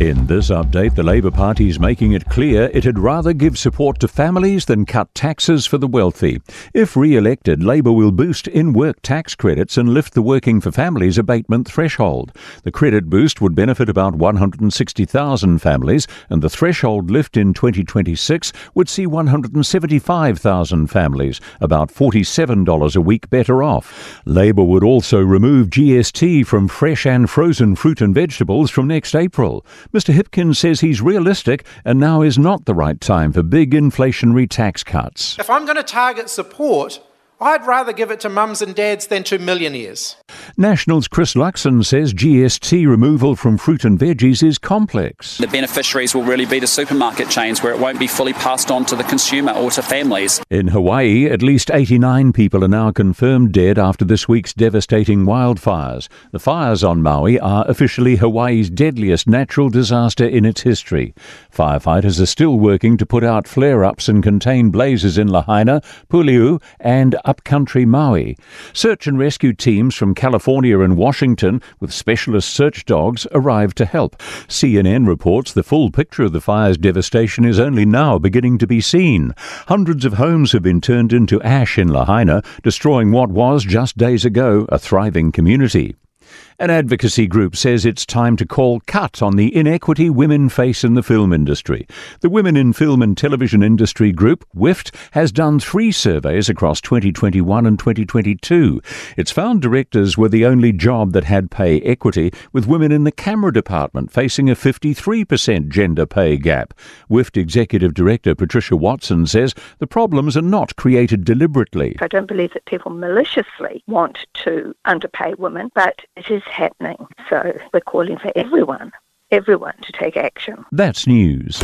In this update, the Labour Party is making it clear it'd rather give support to families than cut taxes for the wealthy. If re elected, Labour will boost in work tax credits and lift the Working for Families abatement threshold. The credit boost would benefit about 160,000 families, and the threshold lift in 2026 would see 175,000 families, about $47 a week better off. Labour would also remove GST from fresh and frozen fruit and vegetables from next April. Mr. Hipkins says he's realistic and now is not the right time for big inflationary tax cuts. If I'm going to target support, I'd rather give it to mums and dads than to millionaires. Nationals Chris Luxon says GST removal from fruit and veggies is complex. The beneficiaries will really be the supermarket chains where it won't be fully passed on to the consumer or to families. In Hawaii, at least 89 people are now confirmed dead after this week's devastating wildfires. The fires on Maui are officially Hawaii's deadliest natural disaster in its history. Firefighters are still working to put out flare ups and contain blazes in Lahaina, Pulehu, and upcountry Maui. Search and rescue teams from California and Washington with specialist search dogs arrived to help. CNN reports the full picture of the fire's devastation is only now beginning to be seen. Hundreds of homes have been turned into ash in Lahaina, destroying what was just days ago a thriving community. An advocacy group says it's time to call cut on the inequity women face in the film industry. The Women in Film and Television Industry Group, WIFT, has done three surveys across 2021 and 2022. It's found directors were the only job that had pay equity, with women in the camera department facing a 53% gender pay gap. WIFT Executive Director Patricia Watson says the problems are not created deliberately. I don't believe that people maliciously want to underpay women, but it is happening. So we're calling for everyone, everyone to take action. That's news.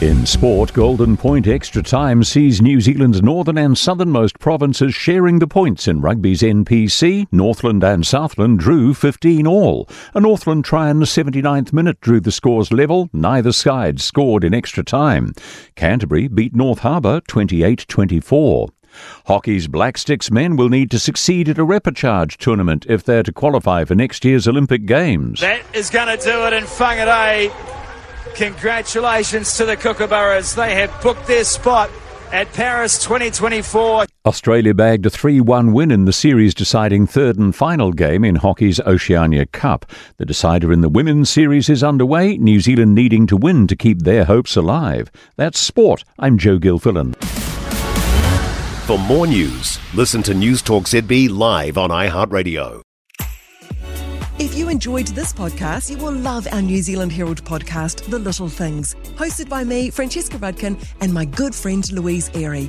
In sport, Golden Point Extra Time sees New Zealand's northern and southernmost provinces sharing the points in rugby's NPC. Northland and Southland drew 15 all. A Northland try in the 79th minute drew the scores level. Neither side scored in extra time. Canterbury beat North Harbour 28 24. Hockey's Black Sticks men will need to succeed at a repechage tournament if they're to qualify for next year's Olympic Games. That is going to do it in Whangarei. Congratulations to the Kookaburras. They have booked their spot at Paris 2024. Australia bagged a 3 1 win in the series deciding third and final game in hockey's Oceania Cup. The decider in the women's series is underway, New Zealand needing to win to keep their hopes alive. That's sport. I'm Joe Gilfillan. For more news, listen to Newstalk ZB live on iHeartRadio. If you enjoyed this podcast, you will love our New Zealand Herald podcast, The Little Things, hosted by me, Francesca Rudkin, and my good friend Louise Airy.